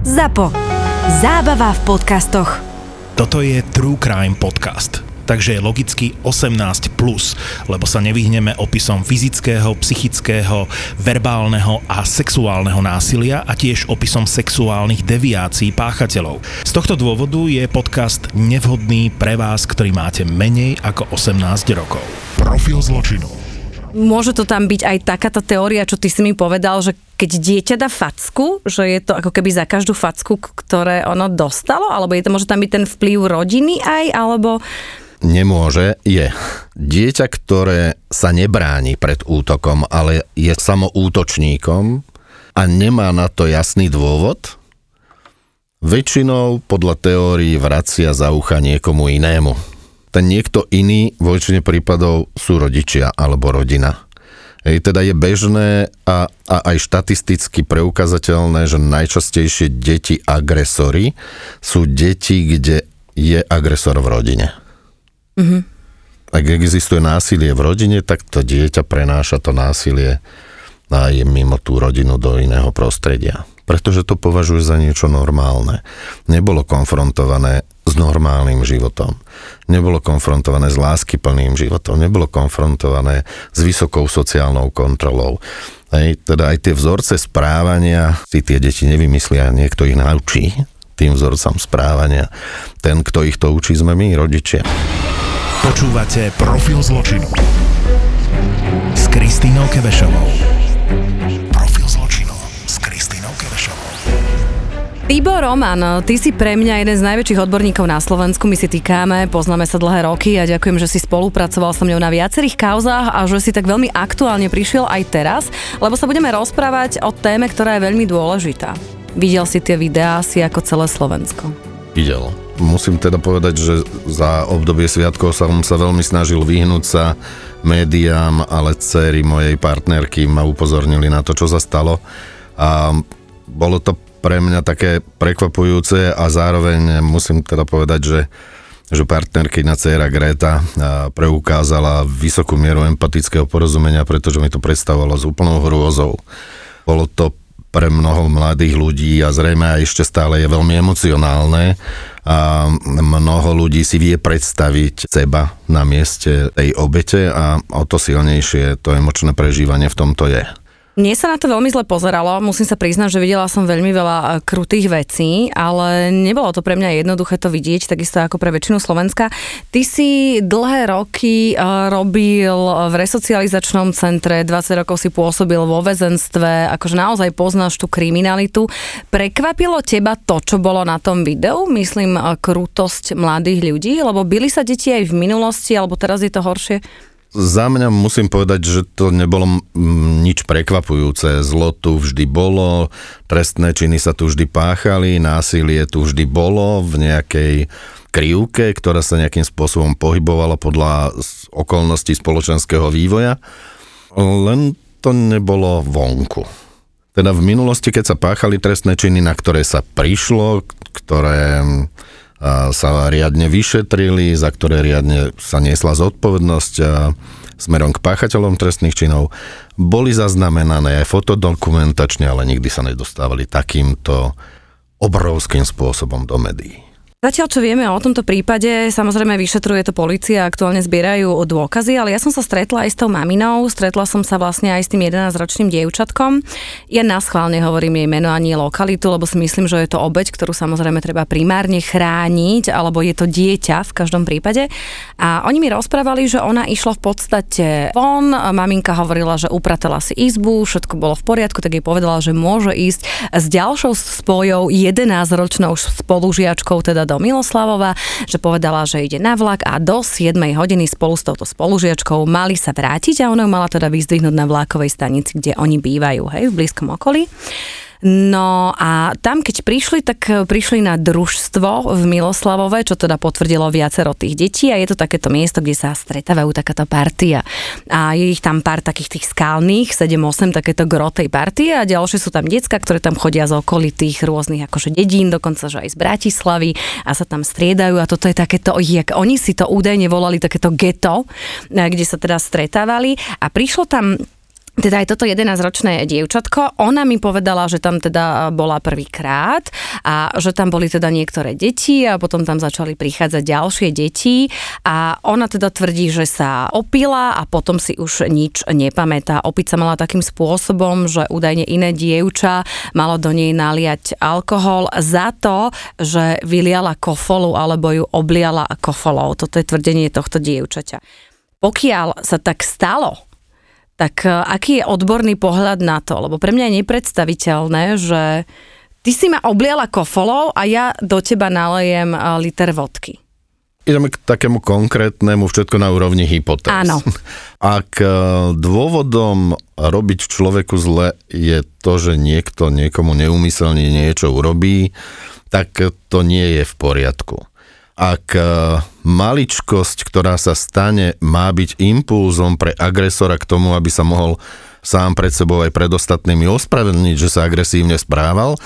ZAPO. Zábava v podcastoch. Toto je True Crime Podcast takže je logicky 18+, plus, lebo sa nevyhneme opisom fyzického, psychického, verbálneho a sexuálneho násilia a tiež opisom sexuálnych deviácií páchateľov. Z tohto dôvodu je podcast nevhodný pre vás, ktorý máte menej ako 18 rokov. Profil zločinu. Môže to tam byť aj takáto teória, čo ty si mi povedal, že keď dieťa dá facku, že je to ako keby za každú facku, ktoré ono dostalo, alebo je to môže tam byť ten vplyv rodiny aj, alebo nemôže, je dieťa, ktoré sa nebráni pred útokom, ale je samoútočníkom a nemá na to jasný dôvod, väčšinou podľa teórií vracia za ucha niekomu inému. Ten niekto iný vo väčšine prípadov sú rodičia alebo rodina. Hej, teda je bežné a, a aj štatisticky preukazateľné, že najčastejšie deti agresory sú deti, kde je agresor v rodine. Mm-hmm. Ak existuje násilie v rodine, tak to dieťa prenáša to násilie aj mimo tú rodinu do iného prostredia. Pretože to považuje za niečo normálne. Nebolo konfrontované normálnym životom. Nebolo konfrontované s láskyplným životom. Nebolo konfrontované s vysokou sociálnou kontrolou. Hej, teda aj tie vzorce správania si tie deti nevymyslia, niekto ich naučí tým vzorcom správania. Ten, kto ich to učí, sme my, rodičia. Počúvate Profil zločinu s Kristínou Kevešovou. Tibor Roman, ty si pre mňa jeden z najväčších odborníkov na Slovensku, my si týkáme, poznáme sa dlhé roky a ďakujem, že si spolupracoval so mnou na viacerých kauzách a že si tak veľmi aktuálne prišiel aj teraz, lebo sa budeme rozprávať o téme, ktorá je veľmi dôležitá. Videl si tie videá asi ako celé Slovensko. Videl musím teda povedať, že za obdobie sviatkov som sa veľmi snažil vyhnúť sa médiám, ale dcery mojej partnerky ma upozornili na to, čo sa stalo. A bolo to pre mňa také prekvapujúce a zároveň musím teda povedať, že že partnerkyňa dcera Greta preukázala vysokú mieru empatického porozumenia, pretože mi to predstavovalo s úplnou hrôzou. Bolo to pre mnoho mladých ľudí a zrejme aj ešte stále je veľmi emocionálne a mnoho ľudí si vie predstaviť seba na mieste tej obete a o to silnejšie to emočné prežívanie v tomto je. Mne sa na to veľmi zle pozeralo, musím sa priznať, že videla som veľmi veľa e, krutých vecí, ale nebolo to pre mňa jednoduché to vidieť, takisto ako pre väčšinu Slovenska. Ty si dlhé roky e, robil v resocializačnom centre, 20 rokov si pôsobil vo väzenstve, akože naozaj poznáš tú kriminalitu. Prekvapilo teba to, čo bolo na tom videu? Myslím, e, krutosť mladých ľudí, lebo byli sa deti aj v minulosti, alebo teraz je to horšie? Za mňa musím povedať, že to nebolo nič prekvapujúce. Zlo tu vždy bolo, trestné činy sa tu vždy páchali, násilie tu vždy bolo v nejakej krivke, ktorá sa nejakým spôsobom pohybovala podľa okolností spoločenského vývoja, len to nebolo vonku. Teda v minulosti, keď sa páchali trestné činy, na ktoré sa prišlo, ktoré sa riadne vyšetrili, za ktoré riadne sa niesla zodpovednosť smerom k páchateľom trestných činov. Boli zaznamenané aj fotodokumentačne, ale nikdy sa nedostávali takýmto obrovským spôsobom do médií. Zatiaľ, čo vieme o tomto prípade, samozrejme vyšetruje to policia, aktuálne zbierajú dôkazy, ale ja som sa stretla aj s tou maminou, stretla som sa vlastne aj s tým 11-ročným dievčatkom. Ja schválne hovorím jej meno ani lokalitu, lebo si myslím, že je to obeď, ktorú samozrejme treba primárne chrániť, alebo je to dieťa v každom prípade. A oni mi rozprávali, že ona išla v podstate von, maminka hovorila, že upratala si izbu, všetko bolo v poriadku, tak jej povedala, že môže ísť s ďalšou spojou 11-ročnou spolužiačkou, teda do Miloslavova, že povedala, že ide na vlak a do 7 hodiny spolu s touto spolužiačkou mali sa vrátiť a ona mala teda vyzdvihnúť na vlákovej stanici, kde oni bývajú, hej, v blízkom okolí. No a tam, keď prišli, tak e, prišli na družstvo v Miloslavove, čo teda potvrdilo viacero tých detí a je to takéto miesto, kde sa stretávajú takáto partia. A je ich tam pár takých tých skalných, 7-8 takéto grotej partie a ďalšie sú tam decka, ktoré tam chodia z okolitých rôznych akože dedín, dokonca že aj z Bratislavy a sa tam striedajú a toto je takéto, jak oni si to údajne volali takéto geto, e, kde sa teda stretávali a prišlo tam teda aj toto 11-ročné dievčatko, ona mi povedala, že tam teda bola prvýkrát a že tam boli teda niektoré deti a potom tam začali prichádzať ďalšie deti a ona teda tvrdí, že sa opila a potom si už nič nepamätá. Opiť sa mala takým spôsobom, že údajne iné dievča malo do nej naliať alkohol za to, že vyliala kofolu alebo ju obliala kofolou. Toto je tvrdenie tohto dievčaťa. Pokiaľ sa tak stalo, tak e, aký je odborný pohľad na to? Lebo pre mňa je nepredstaviteľné, že ty si ma obliala kofolou a ja do teba nalejem e, liter vodky. Ideme k takému konkrétnemu, všetko na úrovni hypotéz. Áno. Ak e, dôvodom robiť človeku zle je to, že niekto niekomu neumyselne niečo urobí, tak to nie je v poriadku ak e, maličkosť, ktorá sa stane, má byť impulzom pre agresora k tomu, aby sa mohol sám pred sebou aj pred ostatnými ospravedlniť, že sa agresívne správal,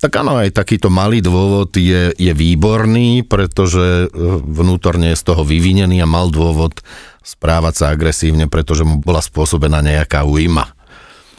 tak áno, aj takýto malý dôvod je, je výborný, pretože e, vnútorne je z toho vyvinený a mal dôvod správať sa agresívne, pretože mu bola spôsobená nejaká újma.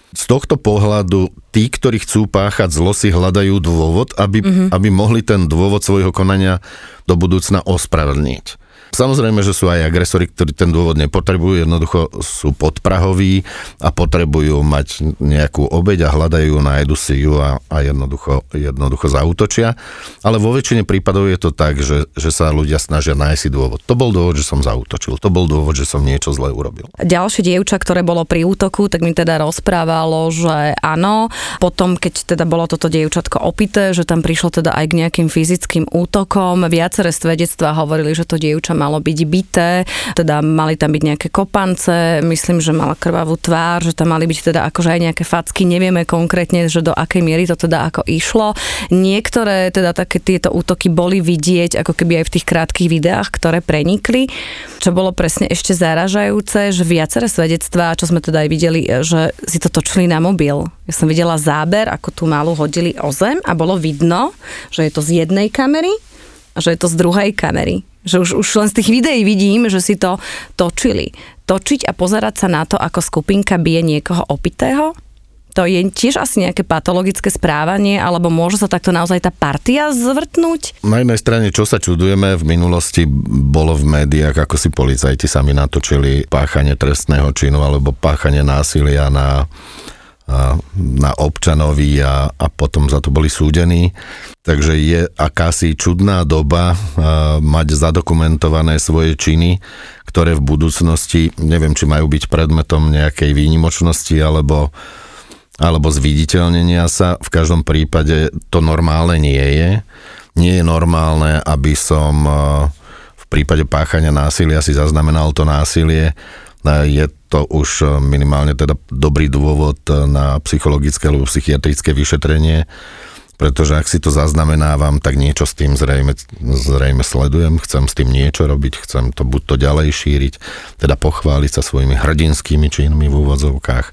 Z tohto pohľadu tí, ktorí chcú páchať zlo, si hľadajú dôvod, aby, mm-hmm. aby mohli ten dôvod svojho konania do budúcna ospravedlniť. Samozrejme, že sú aj agresori, ktorí ten dôvod nepotrebujú, jednoducho sú podprahoví a potrebujú mať nejakú obeď a hľadajú, nájdu si ju a, a jednoducho, jednoducho zautočia. Ale vo väčšine prípadov je to tak, že, že sa ľudia snažia nájsť si dôvod. To bol dôvod, že som zautočil, to bol dôvod, že som niečo zle urobil. Ďalšie dievča, ktoré bolo pri útoku, tak mi teda rozprávalo, že áno, potom keď teda bolo toto dievčatko opité, že tam prišlo teda aj k nejakým fyzickým útokom, viaceré svedectvá hovorili, že to dievča malo byť bité, teda mali tam byť nejaké kopance, myslím, že mala krvavú tvár, že tam mali byť teda akože aj nejaké facky, nevieme konkrétne, že do akej miery to teda ako išlo. Niektoré teda také tieto útoky boli vidieť ako keby aj v tých krátkých videách, ktoré prenikli, čo bolo presne ešte zaražajúce, že viaceré svedectvá, čo sme teda aj videli, že si to točili na mobil. Ja som videla záber, ako tú malú hodili o zem a bolo vidno, že je to z jednej kamery a že je to z druhej kamery. Že už, už len z tých videí vidím, že si to točili. Točiť a pozerať sa na to, ako skupinka bije niekoho opitého, to je tiež asi nejaké patologické správanie, alebo môže sa takto naozaj tá partia zvrtnúť? Na jednej strane, čo sa čudujeme, v minulosti bolo v médiách, ako si policajti sami natočili páchanie trestného činu alebo páchanie násilia na na občanovi a, a potom za to boli súdení. Takže je akási čudná doba mať zadokumentované svoje činy, ktoré v budúcnosti, neviem, či majú byť predmetom nejakej výnimočnosti alebo, alebo zviditeľnenia sa. V každom prípade to normálne nie je. Nie je normálne, aby som v prípade páchania násilia si zaznamenal to násilie je to už e, minimálne teda dobrý dôvod e, na psychologické alebo psychiatrické vyšetrenie, pretože ak si to zaznamenávam, tak niečo s tým zrejme, zrejme sledujem, chcem s tým niečo robiť, chcem to buď to ďalej šíriť, teda pochváliť sa svojimi hrdinskými činmi v úvodzovkách,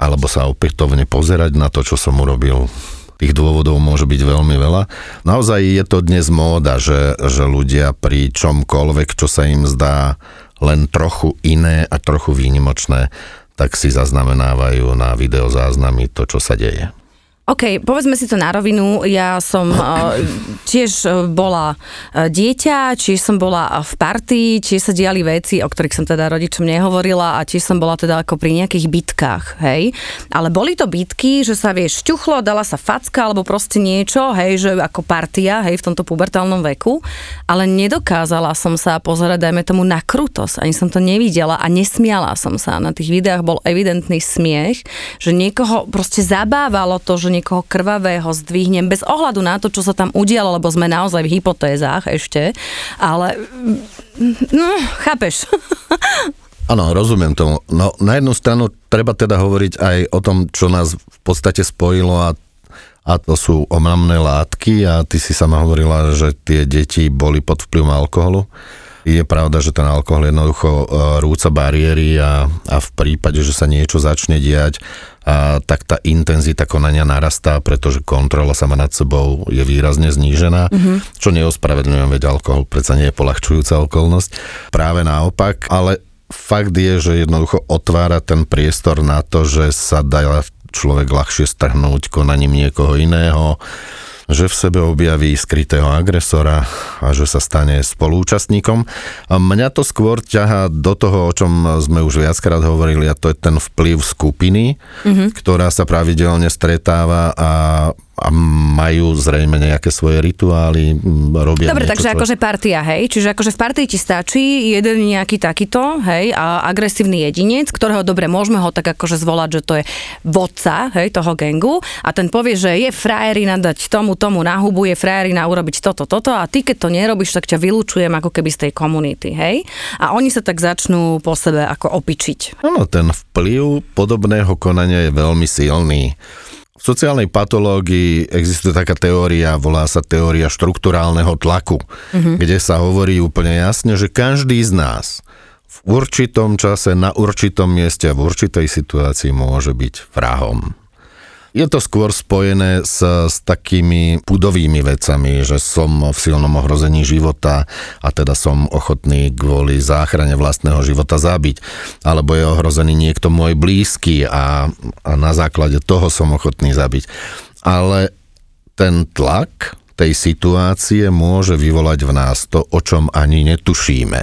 alebo sa opätovne pozerať na to, čo som urobil. Tých dôvodov môže byť veľmi veľa. Naozaj je to dnes móda, že, že ľudia pri čomkoľvek, čo sa im zdá len trochu iné a trochu výnimočné, tak si zaznamenávajú na videozáznamy to, čo sa deje. OK, povedzme si to na rovinu. Ja som uh, tiež e, bola uh, dieťa, či som bola v partii, či sa diali veci, o ktorých som teda rodičom nehovorila a či som bola teda ako pri nejakých bitkách, hej. Ale boli to bitky, že sa vieš šťuchlo, dala sa facka alebo proste niečo, hej, že ako partia, hej, v tomto pubertálnom veku, ale nedokázala som sa pozerať, dajme tomu, na krutosť. Ani som to nevidela a nesmiala som sa. Na tých videách bol evidentný smiech, že niekoho proste zabávalo to, že niekoho krvavého zdvihnem bez ohľadu na to, čo sa tam udialo, lebo sme naozaj v hypotézách ešte, ale no, chápeš. Áno, rozumiem tomu. No na jednu stranu treba teda hovoriť aj o tom, čo nás v podstate spojilo a a to sú omamné látky a ty si sama hovorila, že tie deti boli pod vplyvom alkoholu. Je pravda, že ten alkohol jednoducho e, rúca bariéry a, a v prípade, že sa niečo začne diať, a tak tá intenzita konania narastá, pretože kontrola sama nad sebou je výrazne znížená, mm-hmm. čo neospravedlňujem, veď alkohol predsa nie je polahčujúca okolnosť. Práve naopak, ale fakt je, že jednoducho otvára ten priestor na to, že sa dá človek ľahšie strhnúť konaním niekoho iného, že v sebe objaví skrytého agresora a že sa stane spolúčastníkom. A mňa to skôr ťaha do toho, o čom sme už viackrát hovorili, a to je ten vplyv skupiny, mm-hmm. ktorá sa pravidelne stretáva a a majú zrejme nejaké svoje rituály, robia Dobre, niečo, takže čo... akože partia, hej? Čiže akože v partii ti stačí jeden nejaký takýto, hej, a agresívny jedinec, ktorého dobre môžeme ho tak akože zvolať, že to je vodca, hej, toho gengu a ten povie, že je frajerina dať tomu, tomu na hubu, je frajerina urobiť toto, toto a ty keď to nerobíš, tak ťa vylúčujem ako keby z tej komunity, hej? A oni sa tak začnú po sebe ako opičiť. Áno, ten vplyv podobného konania je veľmi silný. V sociálnej patológii existuje taká teória, volá sa teória štruktúrálneho tlaku, mm-hmm. kde sa hovorí úplne jasne, že každý z nás v určitom čase, na určitom mieste a v určitej situácii môže byť vrahom. Je to skôr spojené s, s takými pudovými vecami, že som v silnom ohrození života a teda som ochotný kvôli záchrane vlastného života zabiť. Alebo je ohrozený niekto môj blízky a, a na základe toho som ochotný zabiť. Ale ten tlak tej situácie môže vyvolať v nás to, o čom ani netušíme.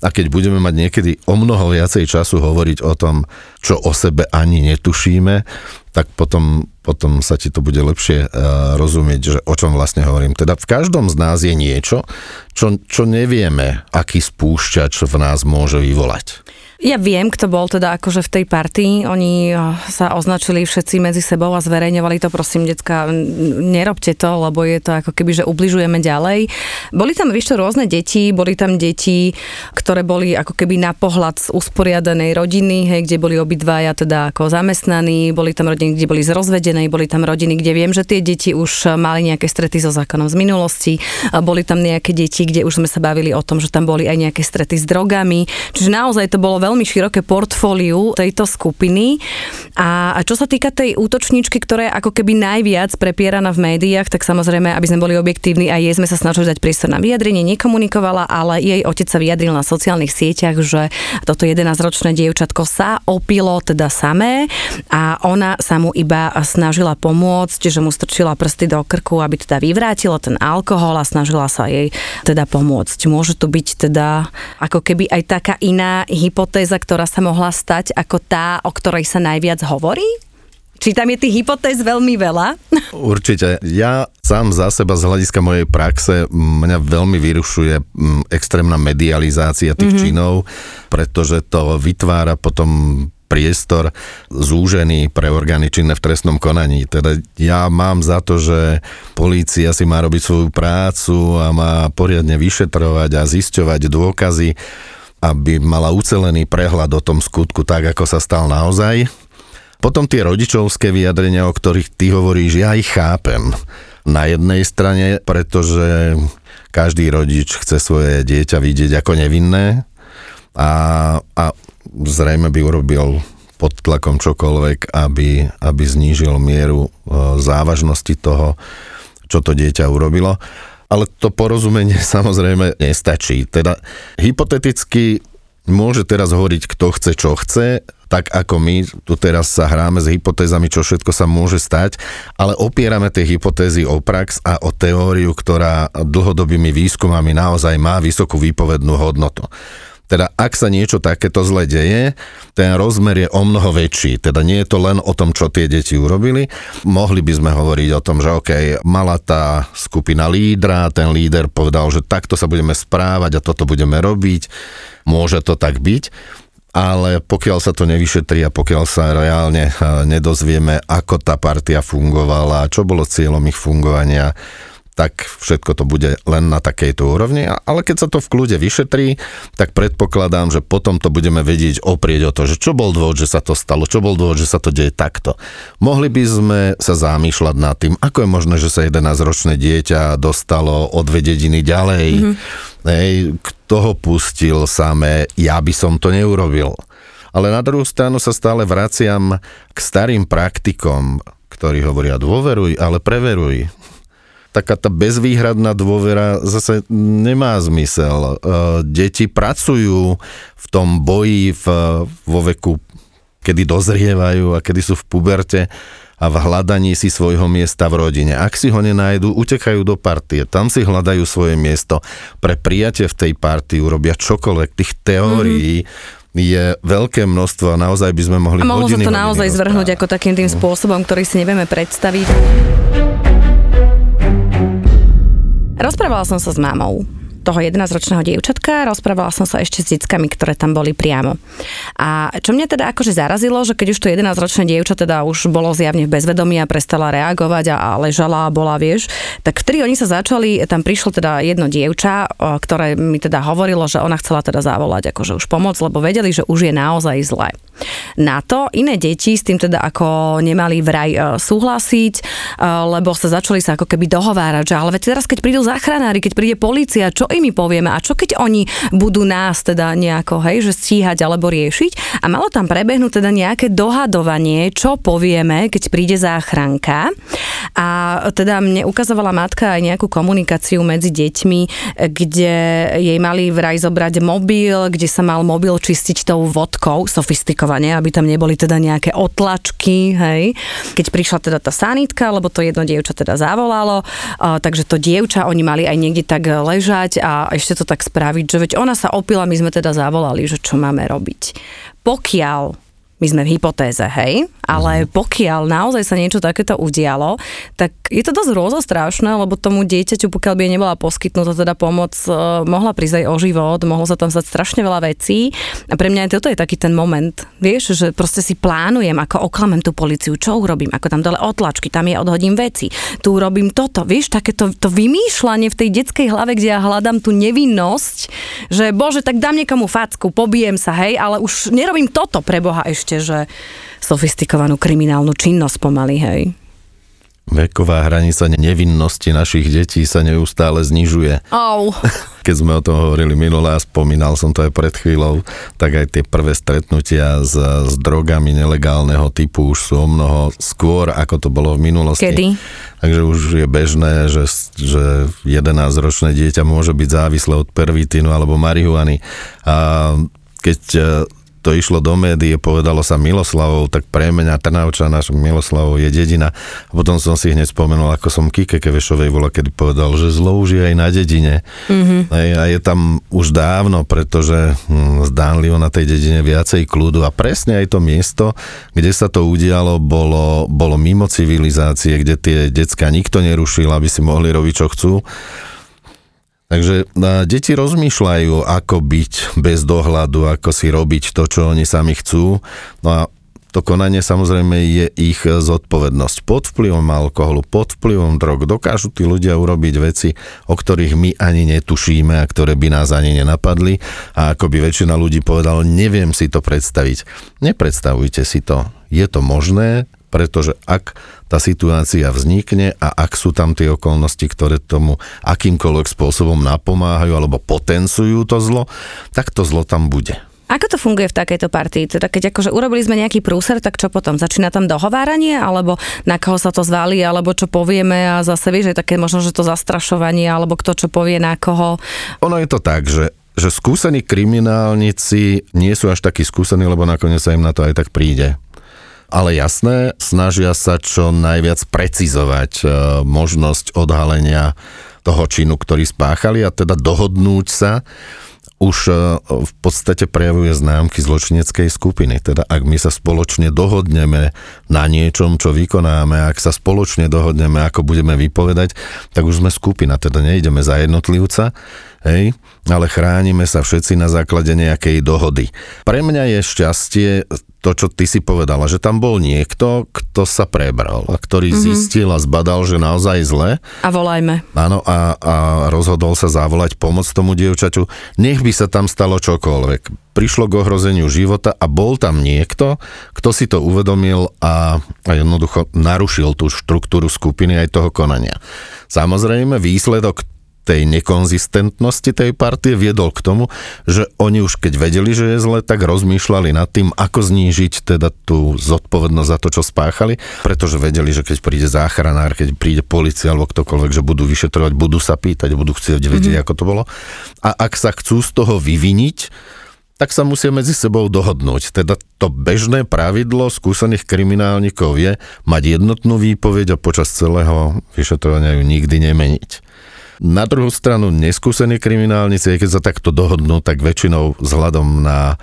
A keď budeme mať niekedy o mnoho viacej času hovoriť o tom, čo o sebe ani netušíme, tak potom, potom sa ti to bude lepšie uh, rozumieť, že o čom vlastne hovorím. Teda v každom z nás je niečo, čo, čo nevieme, aký spúšťač v nás môže vyvolať. Ja viem, kto bol teda akože v tej partii. Oni eh, sa označili všetci medzi sebou a zverejňovali to. Prosím, decka, nerobte to, lebo je to ako keby, že ubližujeme ďalej. Boli tam, vieš rôzne deti. Boli tam deti, ktoré boli ako keby na pohľad z usporiadanej rodiny, hej, kde boli obidvaja teda ako zamestnaní. Boli tam rodiny, kde boli z. Boli tam rodiny, kde viem, že tie deti už mali nejaké strety so zákonom z minulosti. Boli tam nejaké deti, kde už sme sa bavili o tom, že tam boli aj nejaké strety s drogami. Čiže naozaj to bolo veľmi veľmi široké portfóliu tejto skupiny. A, a čo sa týka tej útočníčky, ktorá je ako keby najviac prepieraná v médiách, tak samozrejme, aby sme boli objektívni, aj jej sme sa snažili dať priestor na vyjadrenie, nekomunikovala, ale jej otec sa vyjadril na sociálnych sieťach, že toto 11-ročné dievčatko sa opilo teda samé a ona sa mu iba snažila pomôcť, že mu strčila prsty do krku, aby teda vyvrátilo ten alkohol a snažila sa jej teda pomôcť. Môže tu byť teda ako keby aj taká iná hypotéza hypotéza, ktorá sa mohla stať ako tá, o ktorej sa najviac hovorí? Či tam je tých hypotéz veľmi veľa? Určite. Ja sám za seba z hľadiska mojej praxe mňa veľmi vyrušuje extrémna medializácia tých mm-hmm. činov, pretože to vytvára potom priestor zúžený pre orgány činné v trestnom konaní. Teda ja mám za to, že polícia si má robiť svoju prácu a má poriadne vyšetrovať a zisťovať dôkazy aby mala ucelený prehľad o tom skutku tak, ako sa stal naozaj. Potom tie rodičovské vyjadrenia, o ktorých ty hovoríš, ja ich chápem. Na jednej strane, pretože každý rodič chce svoje dieťa vidieť ako nevinné a, a zrejme by urobil pod tlakom čokoľvek, aby, aby znížil mieru e, závažnosti toho, čo to dieťa urobilo ale to porozumenie samozrejme nestačí. Teda hypoteticky môže teraz hovoriť, kto chce, čo chce, tak ako my tu teraz sa hráme s hypotézami, čo všetko sa môže stať, ale opierame tie hypotézy o prax a o teóriu, ktorá dlhodobými výskumami naozaj má vysokú výpovednú hodnotu. Teda ak sa niečo takéto zle deje, ten rozmer je o mnoho väčší. Teda nie je to len o tom, čo tie deti urobili. Mohli by sme hovoriť o tom, že OK, mala tá skupina lídra, ten líder povedal, že takto sa budeme správať a toto budeme robiť. Môže to tak byť ale pokiaľ sa to nevyšetrí a pokiaľ sa reálne nedozvieme, ako tá partia fungovala, čo bolo cieľom ich fungovania, tak všetko to bude len na takejto úrovni, ale keď sa to v kľude vyšetrí, tak predpokladám, že potom to budeme vedieť oprieť o to, že čo bol dôvod, že sa to stalo, čo bol dôvod, že sa to deje takto. Mohli by sme sa zamýšľať nad tým, ako je možné, že sa 11-ročné dieťa dostalo od dve dediny ďalej, mm-hmm. Hej, kto ho pustil samé, ja by som to neurobil. Ale na druhú stranu sa stále vraciam k starým praktikom, ktorí hovoria dôveruj, ale preveruj taká tá bezvýhradná dôvera zase nemá zmysel. E, deti pracujú v tom boji v, vo veku, kedy dozrievajú a kedy sú v puberte a v hľadaní si svojho miesta v rodine. Ak si ho nenájdu, utekajú do partie, tam si hľadajú svoje miesto. Pre prijatie v tej partii urobia čokoľvek. Tých teórií mm-hmm. je veľké množstvo a naozaj by sme mohli A mohlo sa to naozaj zvrhnúť ako takým tým spôsobom, ktorý si nevieme predstaviť. Rozprávala som sa s mamou toho 11-ročného dievčatka, rozprávala som sa ešte s deckami, ktoré tam boli priamo. A čo mňa teda akože zarazilo, že keď už to 11-ročné dievča teda už bolo zjavne v bezvedomí a prestala reagovať a, a ležala a bola, vieš, tak vtedy oni sa začali, tam prišlo teda jedno dievča, ktoré mi teda hovorilo, že ona chcela teda zavolať akože už pomoc, lebo vedeli, že už je naozaj zle. Na to. Iné deti s tým teda ako nemali vraj e, súhlasiť, e, lebo sa začali sa ako keby dohovárať, že ale veď teraz keď prídu záchranári, keď príde policia, čo im povieme a čo keď oni budú nás teda nejako, hej, že stíhať alebo riešiť? A malo tam prebehnúť teda nejaké dohadovanie, čo povieme, keď príde záchranka. A teda mne ukazovala matka aj nejakú komunikáciu medzi deťmi, kde jej mali vraj zobrať mobil, kde sa mal mobil čistiť tou vodkou, sofistikovane, aby tam neboli teda nejaké otlačky, hej. Keď prišla teda tá sanitka, lebo to jedno dievča teda zavolalo, a, takže to dievča oni mali aj niekde tak ležať a ešte to tak spraviť, že veď ona sa opila, my sme teda zavolali, že čo máme robiť. Pokiaľ my sme v hypotéze, hej, ale pokiaľ naozaj sa niečo takéto udialo, tak je to dosť rôzostrašné, lebo tomu dieťaťu, pokiaľ by jej nebola poskytnutá teda pomoc, eh, mohla prísť aj o život, mohlo sa tam stať strašne veľa vecí. A pre mňa toto je taký ten moment, vieš, že proste si plánujem, ako oklamem tú policiu, čo urobím, ako tam dole otlačky, tam je odhodím veci, tu urobím toto, vieš, takéto to vymýšľanie v tej detskej hlave, kde ja hľadám tú nevinnosť, že bože, tak dám niekomu facku, pobijem sa, hej, ale už nerobím toto pre Boha ešte, že sofistikovanú kriminálnu činnosť pomaly, hej. Veková hranica nevinnosti našich detí sa neustále znižuje. Au. Keď sme o tom hovorili minulé a spomínal som to aj pred chvíľou, tak aj tie prvé stretnutia s, s drogami nelegálneho typu už sú o mnoho skôr, ako to bolo v minulosti. Kedy? Takže už je bežné, že, že 11-ročné dieťa môže byť závislé od pervitínu alebo marihuany. A keď to išlo do médií, povedalo sa Miloslavov, tak pre mňa Trnavča, náš Miloslavov je dedina. A potom som si hneď spomenul, ako som Kike Kevešovej vola, kedy povedal, že zlo už je aj na dedine. Mm-hmm. A je tam už dávno, pretože hm, zdánlivo na tej dedine viacej kľudu a presne aj to miesto, kde sa to udialo, bolo, bolo mimo civilizácie, kde tie decka nikto nerušil, aby si mohli robiť, čo chcú. Takže a, deti rozmýšľajú, ako byť bez dohľadu, ako si robiť to, čo oni sami chcú. No a to konanie samozrejme je ich zodpovednosť. Pod vplyvom alkoholu, pod vplyvom drog dokážu tí ľudia urobiť veci, o ktorých my ani netušíme a ktoré by nás ani nenapadli. A ako by väčšina ľudí povedalo, neviem si to predstaviť. Nepredstavujte si to. Je to možné, pretože ak tá situácia vznikne a ak sú tam tie okolnosti, ktoré tomu akýmkoľvek spôsobom napomáhajú alebo potenciujú to zlo, tak to zlo tam bude. Ako to funguje v takejto partii? Teda keď akože urobili sme nejaký prúser, tak čo potom? Začína tam dohováranie? Alebo na koho sa to zvalí? Alebo čo povieme? A zase vieš, že také možno, že to zastrašovanie? Alebo kto čo povie na koho? Ono je to tak, že že skúsení kriminálnici nie sú až takí skúsení, lebo nakoniec sa im na to aj tak príde. Ale jasné, snažia sa čo najviac precizovať e, možnosť odhalenia toho činu, ktorý spáchali a teda dohodnúť sa, už e, v podstate prejavuje známky zločineckej skupiny. Teda ak my sa spoločne dohodneme na niečom, čo vykonáme, ak sa spoločne dohodneme, ako budeme vypovedať, tak už sme skupina, teda nejdeme za jednotlivca, hej, ale chránime sa všetci na základe nejakej dohody. Pre mňa je šťastie to, čo ty si povedala, že tam bol niekto, kto sa prebral a ktorý mm-hmm. zistil a zbadal, že naozaj zle. A volajme. Áno, a, a rozhodol sa zavolať pomoc tomu dievčaťu. Nech by sa tam stalo čokoľvek. Prišlo k ohrozeniu života a bol tam niekto, kto si to uvedomil a, a jednoducho narušil tú štruktúru skupiny aj toho konania. Samozrejme, výsledok tej nekonzistentnosti tej partie viedol k tomu, že oni už keď vedeli, že je zle, tak rozmýšľali nad tým, ako znížiť teda tú zodpovednosť za to, čo spáchali, pretože vedeli, že keď príde záchranár, keď príde policia alebo ktokoľvek, že budú vyšetrovať, budú sa pýtať, budú chcieť vedieť, mm-hmm. ako to bolo. A ak sa chcú z toho vyviniť, tak sa musia medzi sebou dohodnúť. Teda to bežné pravidlo skúsených kriminálnikov je mať jednotnú výpoveď a počas celého vyšetrovania ju nikdy nemeniť. Na druhú stranu neskúsení kriminálnici, keď sa takto dohodnú, tak väčšinou vzhľadom na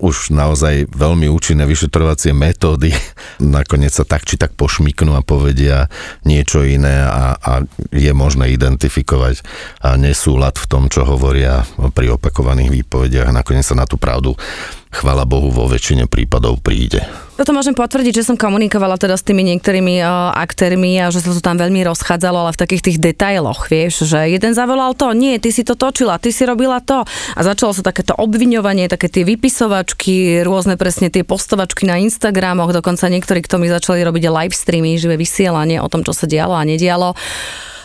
už naozaj veľmi účinné vyšetrovacie metódy nakoniec sa tak či tak pošmiknú a povedia niečo iné a, a je možné identifikovať nesúlad v tom, čo hovoria pri opakovaných výpovediach. A nakoniec sa na tú pravdu chvala Bohu vo väčšine prípadov príde. Toto môžem potvrdiť, že som komunikovala teda s tými niektorými uh, aktérmi a že sa to tam veľmi rozchádzalo, ale v takých tých detailoch, vieš, že jeden zavolal to, nie, ty si to točila, ty si robila to a začalo sa takéto obviňovanie, také tie vypisovačky, rôzne presne tie postovačky na Instagramoch, dokonca niektorí, kto mi začali robiť live streamy, živé vysielanie o tom, čo sa dialo a nedialo.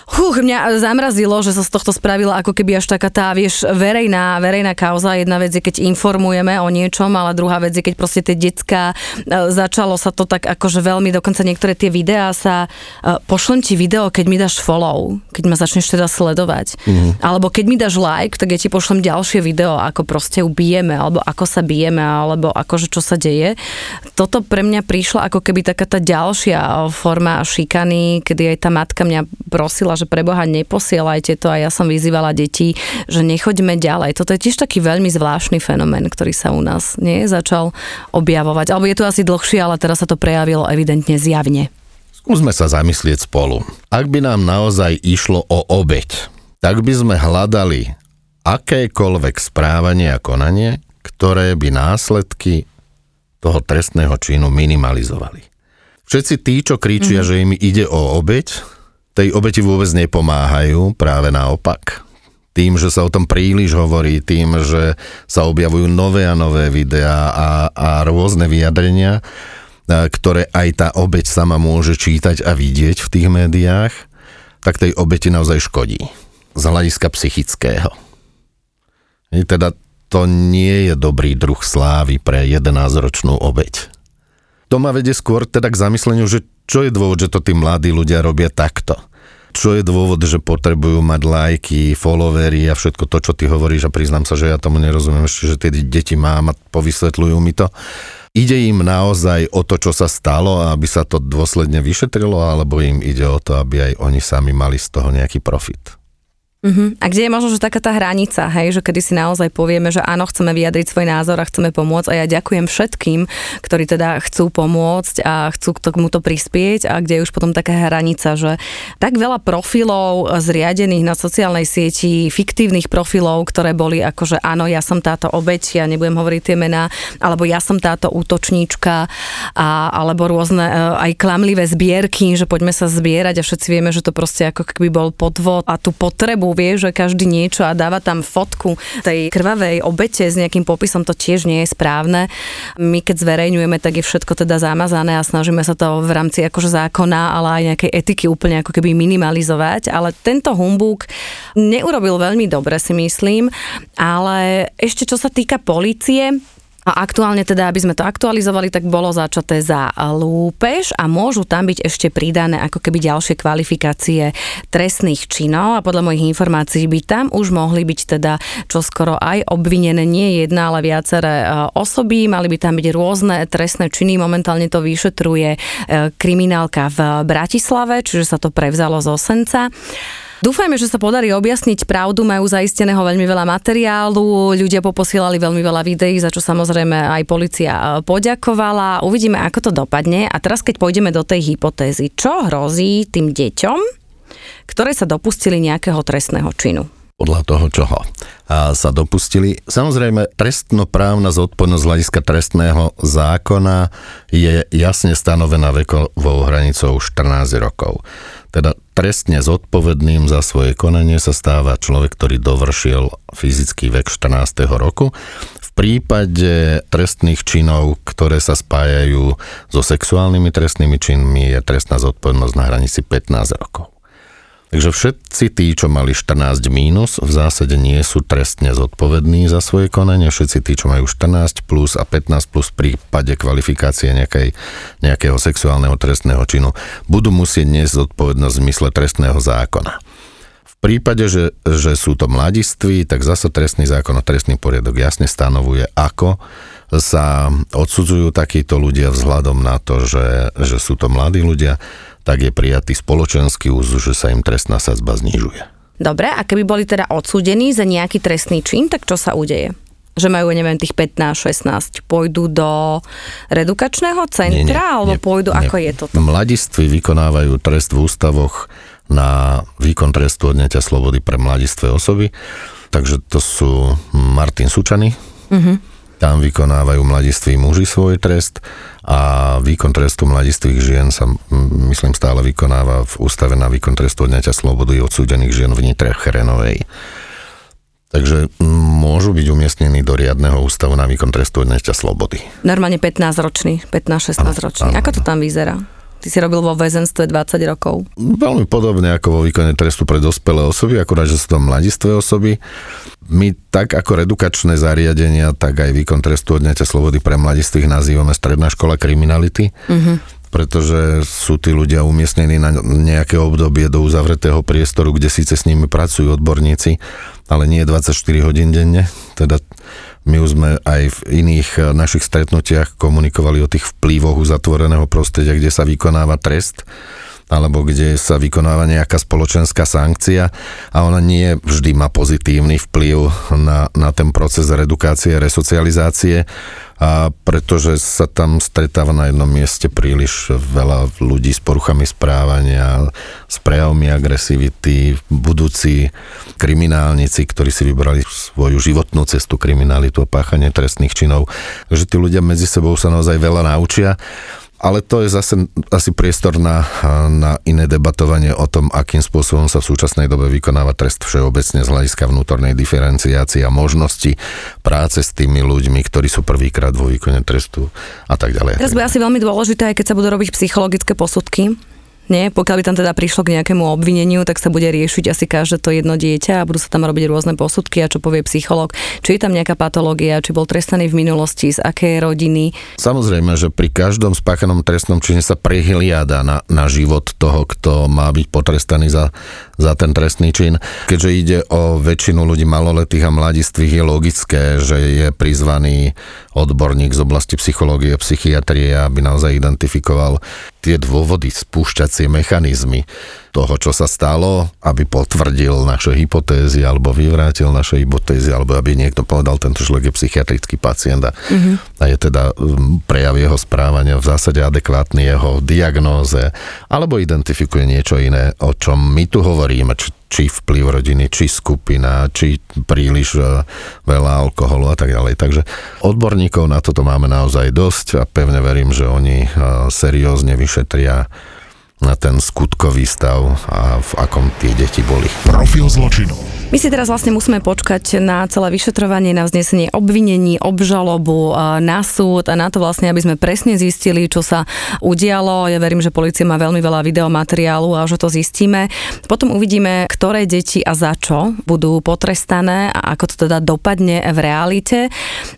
Huch, mňa zamrazilo, že sa z tohto spravila ako keby až taká tá, vieš, verejná, verejná kauza. Jedna vec je, keď informujeme o niečom, ale druhá vec je, keď proste tie decka, e, začalo sa to tak akože veľmi, dokonca niektoré tie videá sa, e, pošlem ti video, keď mi dáš follow, keď ma začneš teda sledovať. Mm. Alebo keď mi dáš like, tak ja ti pošlem ďalšie video, ako proste ubijeme, alebo ako sa bijeme, alebo akože čo sa deje. Toto pre mňa prišla ako keby taká tá ďalšia forma šikany, kedy aj tá matka mňa prosila, že pre Boha neposielajte to a ja som vyzývala deti, že nechoďme ďalej. Toto je tiež taký veľmi zvláštny fenomén, ktorý sa u nás nie začal objavovať. Alebo je to asi dlhšie, ale teraz sa to prejavilo evidentne zjavne. Skúsme sa zamyslieť spolu. Ak by nám naozaj išlo o obeď, tak by sme hľadali akékoľvek správanie a konanie, ktoré by následky toho trestného činu minimalizovali. Všetci tí, čo kričia, mm. že im ide o obeď, tej obeti vôbec nepomáhajú, práve naopak. Tým, že sa o tom príliš hovorí, tým, že sa objavujú nové a nové videá a, a rôzne vyjadrenia, ktoré aj tá obeť sama môže čítať a vidieť v tých médiách, tak tej obeti naozaj škodí. Z hľadiska psychického. I teda to nie je dobrý druh slávy pre 11-ročnú obeť. To ma vedie skôr teda k zamysleniu, že čo je dôvod, že to tí mladí ľudia robia takto? Čo je dôvod, že potrebujú mať lajky, followery a všetko to, čo ty hovoríš a priznám sa, že ja tomu nerozumiem ešte, že tie deti mám a povysvetľujú mi to. Ide im naozaj o to, čo sa stalo, aby sa to dôsledne vyšetrilo, alebo im ide o to, aby aj oni sami mali z toho nejaký profit? Uh-huh. A kde je možno, že taká tá hranica, hej, že kedy si naozaj povieme, že áno, chceme vyjadriť svoj názor a chceme pomôcť a ja ďakujem všetkým, ktorí teda chcú pomôcť a chcú k tomuto prispieť a kde je už potom taká hranica, že tak veľa profilov zriadených na sociálnej sieti, fiktívnych profilov, ktoré boli ako, že áno, ja som táto obeť, ja nebudem hovoriť tie mená, alebo ja som táto útočníčka a, alebo rôzne e, aj klamlivé zbierky, že poďme sa zbierať a všetci vieme, že to proste ako keby bol podvod a tú potrebu vie, že každý niečo a dáva tam fotku tej krvavej obete s nejakým popisom, to tiež nie je správne. My keď zverejňujeme, tak je všetko teda zamazané a snažíme sa to v rámci akože zákona, ale aj nejakej etiky úplne ako keby minimalizovať, ale tento humbúk neurobil veľmi dobre si myslím, ale ešte čo sa týka policie, a aktuálne teda, aby sme to aktualizovali, tak bolo začaté za lúpež a môžu tam byť ešte pridané ako keby ďalšie kvalifikácie trestných činov. A podľa mojich informácií by tam už mohli byť teda čoskoro aj obvinené. Nie jedna, ale viaceré e, osoby, mali by tam byť rôzne trestné činy, momentálne to vyšetruje e, kriminálka v Bratislave, čiže sa to prevzalo z Osenca. Dúfajme, že sa podarí objasniť pravdu, majú zaisteného veľmi veľa materiálu, ľudia poposielali veľmi veľa videí, za čo samozrejme aj policia e, poďakovala. Uvidíme, ako to dopadne. A teraz, keď pôjdeme do tej hypotézy, čo hrozí tým deťom, ktoré sa dopustili nejakého trestného činu? Podľa toho, čoho sa dopustili. Samozrejme, trestnoprávna zodpovednosť z hľadiska trestného zákona je jasne stanovená vekovou hranicou 14 rokov. Teda trestne zodpovedným za svoje konanie sa stáva človek, ktorý dovršil fyzický vek 14. roku. V prípade trestných činov, ktoré sa spájajú so sexuálnymi trestnými činmi, je trestná zodpovednosť na hranici 15 rokov. Takže všetci tí, čo mali 14 mínus, v zásade nie sú trestne zodpovední za svoje konanie. Všetci tí, čo majú 14 plus a 15 plus v prípade kvalifikácie nejakej, nejakého sexuálneho trestného činu, budú musieť niesť zodpovednosť v zmysle trestného zákona. V prípade, že, že sú to mladiství, tak zase trestný zákon a trestný poriadok jasne stanovuje, ako sa odsudzujú takíto ľudia vzhľadom na to, že, že sú to mladí ľudia tak je prijatý spoločenský úzus, že sa im trestná sadzba znižuje. Dobre, a keby boli teda odsúdení za nejaký trestný čin, tak čo sa udeje? Že majú, neviem, tých 15-16, pôjdu do redukačného centra, nie, nie, alebo nie, pôjdu, nie. ako je to? Mladiství vykonávajú trest v ústavoch na výkon trestu odňatia slobody pre mladistvé osoby, takže to sú Martin Sučany, uh-huh. Tam vykonávajú mladiství muži svoj trest a výkon trestu mladistvých žien sa, myslím, stále vykonáva v ústave na výkon trestu odňatia slobody odsúdených žien v Nitre Cherenovej. Takže môžu byť umiestnení do riadneho ústavu na výkon trestu odňatia slobody. Normálne 15 ročný, 15-16 ročný. Ako to tam vyzerá? Ty si robil vo väzenstve 20 rokov. Veľmi podobne ako vo výkone trestu pre dospelé osoby, akurát, že sú to mladistvé osoby. My tak ako redukačné zariadenia, tak aj výkon trestu odňatia slobody pre mladistvých nazývame Stredná škola kriminality. Uh-huh pretože sú tí ľudia umiestnení na nejaké obdobie do uzavretého priestoru, kde síce s nimi pracujú odborníci, ale nie 24 hodín denne. Teda my už sme aj v iných eh, našich stretnutiach komunikovali o tých vplyvoch uzatvoreného prostredia, kde sa vykonáva trest alebo kde sa vykonáva nejaká spoločenská sankcia. A ona nie vždy má pozitívny vplyv na, na ten proces redukácie, resocializácie a pretože sa tam stretáva na jednom mieste príliš veľa ľudí s poruchami správania, s prejavmi agresivity, budúci kriminálnici, ktorí si vybrali svoju životnú cestu kriminalitu a páchanie trestných činov. Takže tí ľudia medzi sebou sa naozaj veľa naučia ale to je zase asi priestor na, na iné debatovanie o tom, akým spôsobom sa v súčasnej dobe vykonáva trest všeobecne z hľadiska vnútornej diferenciácie a možnosti práce s tými ľuďmi, ktorí sú prvýkrát vo výkone trestu a tak ďalej. Teraz bude asi veľmi dôležité, aj keď sa budú robiť psychologické posudky, nie? Pokiaľ by tam teda prišlo k nejakému obvineniu, tak sa bude riešiť asi každé to jedno dieťa a budú sa tam robiť rôzne posudky a čo povie psycholog, či je tam nejaká patológia, či bol trestaný v minulosti, z aké rodiny. Samozrejme, že pri každom spáchanom trestnom čine sa prehliada na, na život toho, kto má byť potrestaný za, za ten trestný čin. Keďže ide o väčšinu ľudí maloletých a mladistvých, je logické, že je prizvaný odborník z oblasti psychológie psychiatrie, aby naozaj identifikoval tie dôvody, spúšťacie mechanizmy toho, čo sa stalo, aby potvrdil naše hypotézy alebo vyvrátil naše hypotézy, alebo aby niekto povedal, tento človek je psychiatrický pacient a, mm-hmm. a je teda prejav jeho správania v zásade adekvátny jeho diagnóze, alebo identifikuje niečo iné, o čom my tu hovoríme, či, či vplyv rodiny, či skupina, či príliš uh, veľa alkoholu a tak ďalej. Takže odborníkov na toto máme naozaj dosť a pevne verím, že oni uh, seriózne vyšetria na ten skutkový stav a v akom tie deti boli. Profil zločinu. My si teraz vlastne musíme počkať na celé vyšetrovanie, na vznesenie obvinení, obžalobu, na súd a na to vlastne, aby sme presne zistili, čo sa udialo. Ja verím, že policia má veľmi veľa videomateriálu a že to zistíme. Potom uvidíme, ktoré deti a za čo budú potrestané a ako to teda dopadne v realite.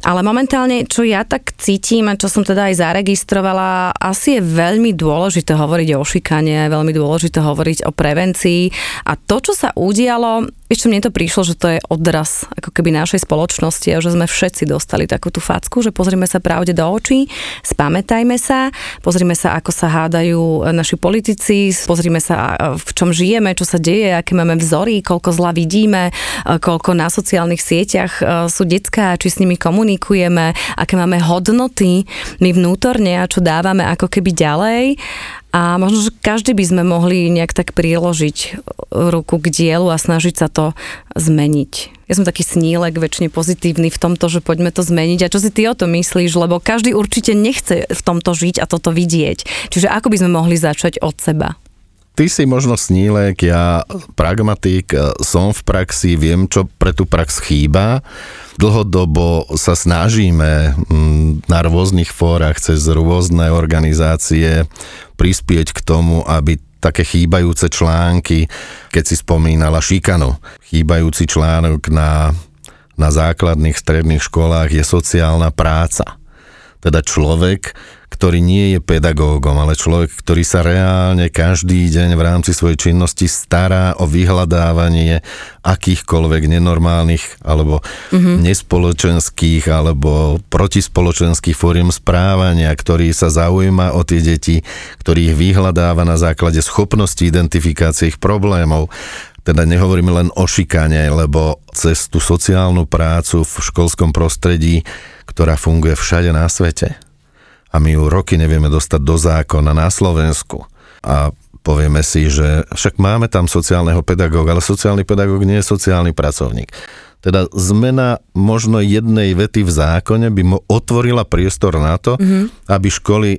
Ale momentálne, čo ja tak cítim a čo som teda aj zaregistrovala, asi je veľmi dôležité hovoriť o šikane, veľmi dôležité hovoriť o prevencii a to, čo sa udialo, Vieš čo, mne to prišlo, že to je odraz ako keby našej spoločnosti a že sme všetci dostali takú tú facku, že pozrime sa pravde do očí, spamätajme sa, pozrime sa, ako sa hádajú naši politici, pozrime sa, v čom žijeme, čo sa deje, aké máme vzory, koľko zla vidíme, koľko na sociálnych sieťach sú detská, či s nimi komunikujeme, aké máme hodnoty my vnútorne a čo dávame ako keby ďalej a možno, že každý by sme mohli nejak tak priložiť ruku k dielu a snažiť sa to zmeniť. Ja som taký snílek, väčšine pozitívny v tomto, že poďme to zmeniť. A čo si ty o to myslíš? Lebo každý určite nechce v tomto žiť a toto vidieť. Čiže ako by sme mohli začať od seba? Ty si možno snílek, ja pragmatik, som v praxi, viem, čo pre tú prax chýba. Dlhodobo sa snažíme mm, na rôznych fórach cez rôzne organizácie prispieť k tomu, aby také chýbajúce články, keď si spomínala šikanu. Chýbajúci článok na, na základných stredných školách je sociálna práca. Teda človek, ktorý nie je pedagógom, ale človek, ktorý sa reálne každý deň v rámci svojej činnosti stará o vyhľadávanie akýchkoľvek nenormálnych alebo mm-hmm. nespoločenských alebo protispoločenských fóriem správania, ktorý sa zaujíma o tie deti, ktorý ich vyhľadáva na základe schopnosti identifikácie ich problémov. Teda nehovoríme len o šikane, lebo cez tú sociálnu prácu v školskom prostredí, ktorá funguje všade na svete, a my ju roky nevieme dostať do zákona na Slovensku. A povieme si, že však máme tam sociálneho pedagóga, ale sociálny pedagóg nie je sociálny pracovník. Teda zmena možno jednej vety v zákone by mu otvorila priestor na to, mm-hmm. aby školy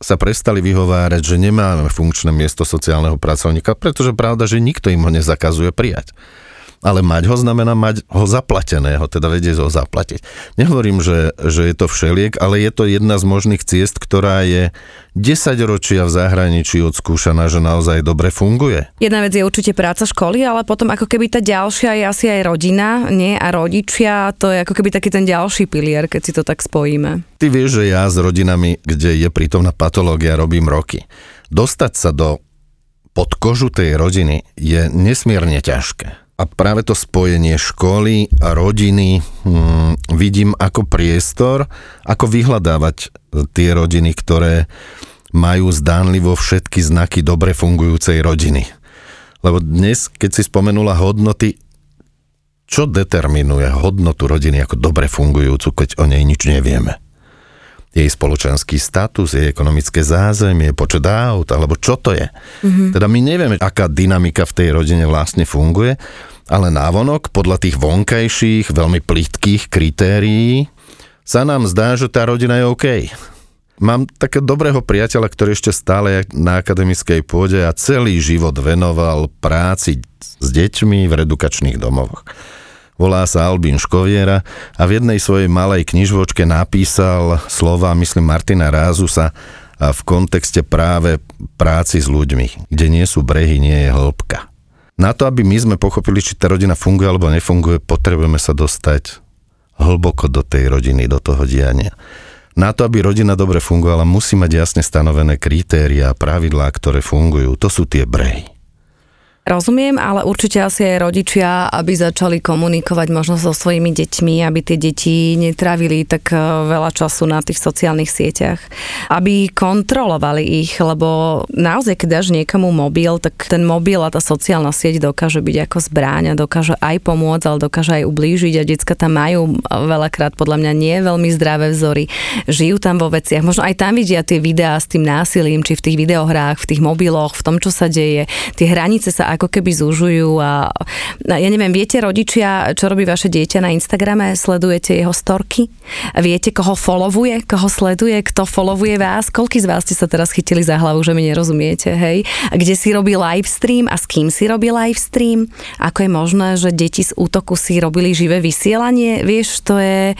sa prestali vyhovárať, že nemáme funkčné miesto sociálneho pracovníka, pretože pravda, že nikto im ho nezakazuje prijať ale mať ho znamená mať ho zaplateného, teda vedieť ho zaplatiť. Nehovorím, že, že je to všeliek, ale je to jedna z možných ciest, ktorá je 10 ročia v zahraničí odskúšaná, že naozaj dobre funguje. Jedna vec je určite práca školy, ale potom ako keby tá ďalšia je asi aj rodina, nie? A rodičia, to je ako keby taký ten ďalší pilier, keď si to tak spojíme. Ty vieš, že ja s rodinami, kde je prítomná patológia, robím roky. Dostať sa do pod kožu tej rodiny je nesmierne ťažké a práve to spojenie školy a rodiny hm, vidím ako priestor, ako vyhľadávať tie rodiny, ktoré majú zdánlivo všetky znaky dobre fungujúcej rodiny. Lebo dnes, keď si spomenula hodnoty, čo determinuje hodnotu rodiny ako dobre fungujúcu, keď o nej nič nevieme? Jej spoločenský status, jej ekonomické zázemie, počet aut, alebo čo to je. Mm-hmm. Teda my nevieme, aká dynamika v tej rodine vlastne funguje, ale návonok, podľa tých vonkajších, veľmi plitkých kritérií, sa nám zdá, že tá rodina je OK. Mám takého dobrého priateľa, ktorý ešte stále je na akademickej pôde a celý život venoval práci s deťmi v redukačných domovoch volá sa Albín Škoviera a v jednej svojej malej knižvočke napísal slova, myslím, Martina Rázusa v kontexte práve práci s ľuďmi, kde nie sú brehy, nie je hĺbka. Na to, aby my sme pochopili, či tá rodina funguje alebo nefunguje, potrebujeme sa dostať hlboko do tej rodiny, do toho diania. Na to, aby rodina dobre fungovala, musí mať jasne stanovené kritéria a pravidlá, ktoré fungujú. To sú tie brehy. Rozumiem, ale určite asi aj rodičia, aby začali komunikovať možno so svojimi deťmi, aby tie deti netravili tak e, veľa času na tých sociálnych sieťach, aby kontrolovali ich, lebo naozaj, keď dáš niekomu mobil, tak ten mobil a tá sociálna sieť dokáže byť ako zbráň a dokáže aj pomôcť, ale dokáže aj ublížiť a decka tam majú veľakrát podľa mňa nie veľmi zdravé vzory, žijú tam vo veciach, možno aj tam vidia tie videá s tým násilím, či v tých videohrách, v tých mobiloch, v tom, čo sa deje, tie hranice sa ako keby zužujú a ja neviem, viete rodičia, čo robí vaše dieťa na Instagrame? Sledujete jeho storky? Viete, koho followuje? Koho sleduje? Kto followuje vás? Koľký z vás ste sa teraz chytili za hlavu, že mi nerozumiete, hej? Kde si robí live stream a s kým si robí live stream? Ako je možné, že deti z útoku si robili živé vysielanie? Vieš, to je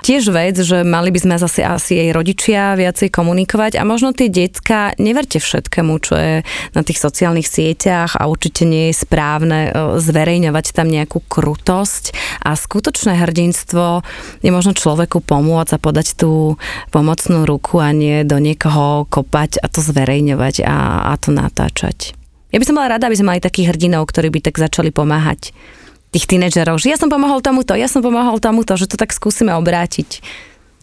tiež vec, že mali by sme zase asi aj rodičia viacej komunikovať a možno tie decka, neverte všetkému, čo je na tých sociálnych sieťach a určite určite nie je správne e, zverejňovať tam nejakú krutosť a skutočné hrdinstvo je možno človeku pomôcť a podať tú pomocnú ruku a nie do niekoho kopať a to zverejňovať a, a to natáčať. Ja by som mala rada, aby sme mali takých hrdinov, ktorí by tak začali pomáhať tých tínedžerov, že ja som pomohol tomuto, ja som pomohol tomuto, že to tak skúsime obrátiť.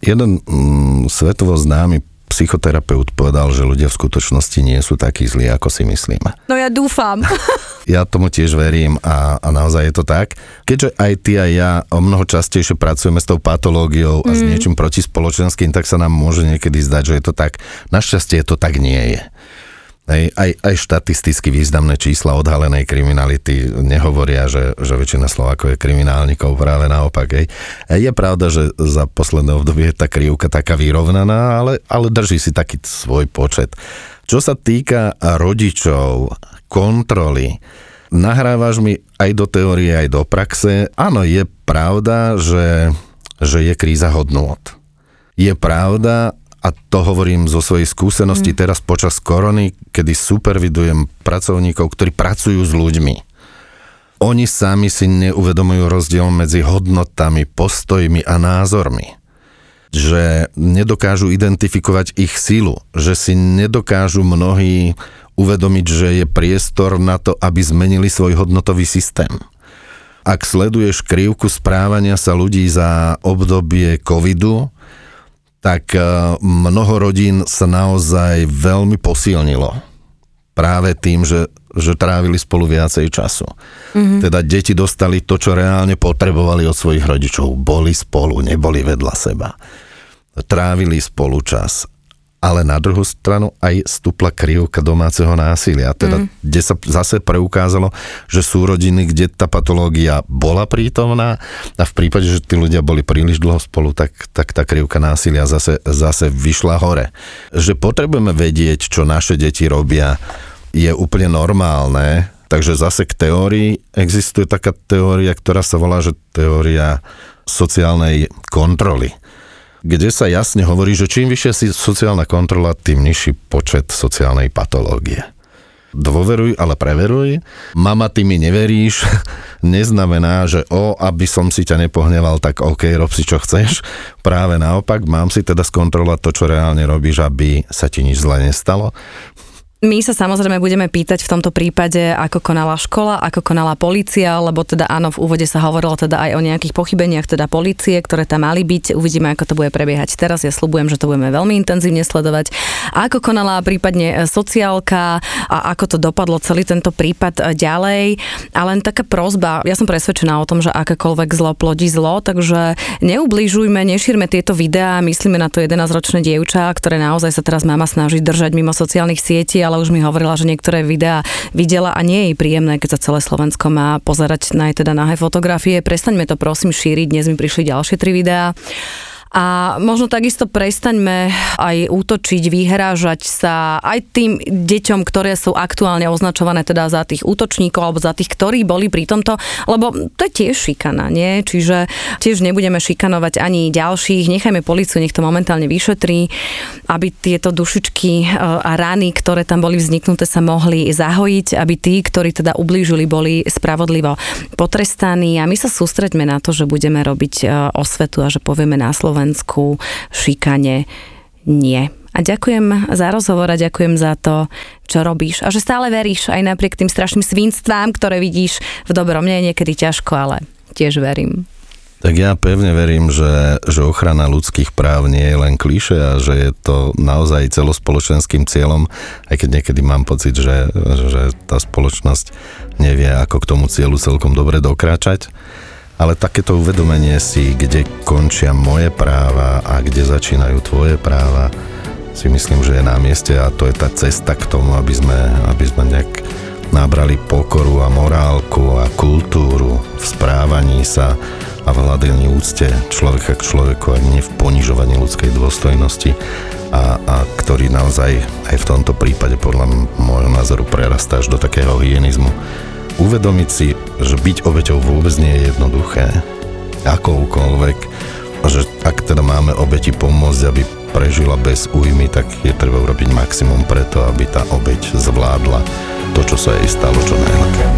Jeden mm, svetovo známy psychoterapeut povedal, že ľudia v skutočnosti nie sú takí zlí, ako si myslíme. No ja dúfam. ja tomu tiež verím a, a naozaj je to tak. Keďže aj ty a ja o mnoho častejšie pracujeme s tou patológiou a mm. s niečím protispoločenským, tak sa nám môže niekedy zdať, že je to tak. Našťastie to tak nie je. Hej, aj, aj štatisticky významné čísla odhalenej kriminality nehovoria, že, že väčšina Slovákov je kriminálnikov, práve naopak. Hej. Je pravda, že za posledné obdobie je tá krivka taká vyrovnaná, ale, ale drží si taký svoj počet. Čo sa týka rodičov, kontroly, nahrávaš mi aj do teórie, aj do praxe. Áno, je pravda, že, že je kríza hodnôt. Je pravda, a to hovorím zo svojej skúsenosti mm. teraz počas korony, kedy supervidujem pracovníkov, ktorí pracujú s ľuďmi. Oni sami si neuvedomujú rozdiel medzi hodnotami, postojmi a názormi. Že nedokážu identifikovať ich sílu, že si nedokážu mnohí uvedomiť, že je priestor na to, aby zmenili svoj hodnotový systém. Ak sleduješ krivku správania sa ľudí za obdobie covidu, tak eh, mnoho rodín sa naozaj veľmi posilnilo. Práve tým, že, že trávili spolu viacej času. Mm-hmm. Teda deti dostali to, čo reálne potrebovali od svojich rodičov. Boli spolu, neboli vedľa seba. Trávili spolu čas ale na druhú stranu aj stupla krivka domáceho násilia. Teda, mm. kde sa zase preukázalo, že sú rodiny, kde tá patológia bola prítomná a v prípade, že tí ľudia boli príliš dlho spolu, tak, tak tá krivka násilia zase, zase vyšla hore. Že potrebujeme vedieť, čo naše deti robia, je úplne normálne, takže zase k teórii existuje taká teória, ktorá sa volá, že teória sociálnej kontroly kde sa jasne hovorí, že čím vyššia si sociálna kontrola, tým nižší počet sociálnej patológie. Dôveruj, ale preveruj. Mama, ty mi neveríš, neznamená, že o, aby som si ťa nepohneval, tak OK, rob si čo chceš. Práve naopak, mám si teda skontrolovať to, čo reálne robíš, aby sa ti nič zle nestalo. My sa samozrejme budeme pýtať v tomto prípade, ako konala škola, ako konala policia, lebo teda áno, v úvode sa hovorilo teda aj o nejakých pochybeniach teda policie, ktoré tam mali byť. Uvidíme, ako to bude prebiehať teraz. Ja slúbujem, že to budeme veľmi intenzívne sledovať. Ako konala prípadne sociálka a ako to dopadlo celý tento prípad ďalej. A len taká prozba, ja som presvedčená o tom, že akékoľvek zlo plodí zlo, takže neubližujme, nešírme tieto videá, myslíme na to 11-ročné dievča, ktoré naozaj sa teraz mama snaží držať mimo sociálnych sietí, ale už mi hovorila, že niektoré videá videla a nie je príjemné, keď sa celé Slovensko má pozerať na aj teda nahé fotografie. Prestaňme to prosím šíriť, dnes mi prišli ďalšie tri videá. A možno takisto prestaňme aj útočiť, vyhrážať sa aj tým deťom, ktoré sú aktuálne označované teda za tých útočníkov alebo za tých, ktorí boli pri tomto, lebo to je tiež šikana, nie? Čiže tiež nebudeme šikanovať ani ďalších, nechajme policiu, nech to momentálne vyšetrí, aby tieto dušičky e, a rany, ktoré tam boli vzniknuté, sa mohli zahojiť, aby tí, ktorí teda ublížili, boli spravodlivo potrestaní a my sa sústreďme na to, že budeme robiť e, osvetu a že povieme na Slovensku Slovensku šikane nie. A ďakujem za rozhovor a ďakujem za to, čo robíš. A že stále veríš aj napriek tým strašným svinstvám, ktoré vidíš v dobrom. Nie je niekedy ťažko, ale tiež verím. Tak ja pevne verím, že, že ochrana ľudských práv nie je len kliše a že je to naozaj celospoločenským cieľom, aj keď niekedy mám pocit, že, že tá spoločnosť nevie, ako k tomu cieľu celkom dobre dokráčať ale takéto uvedomenie si, kde končia moje práva a kde začínajú tvoje práva, si myslím, že je na mieste a to je tá cesta k tomu, aby sme, aby sme nejak nabrali pokoru a morálku a kultúru v správaní sa a v hľadaní úcte človeka k človeku a nie v ponižovaní ľudskej dôstojnosti a, a ktorý naozaj aj v tomto prípade podľa môjho názoru prerastá až do takého hyenizmu uvedomiť si, že byť obeťou vôbec nie je jednoduché, akoukoľvek, že ak teda máme obeti pomôcť, aby prežila bez újmy, tak je treba urobiť maximum preto, aby tá obeť zvládla to, čo sa jej stalo čo najľahšie.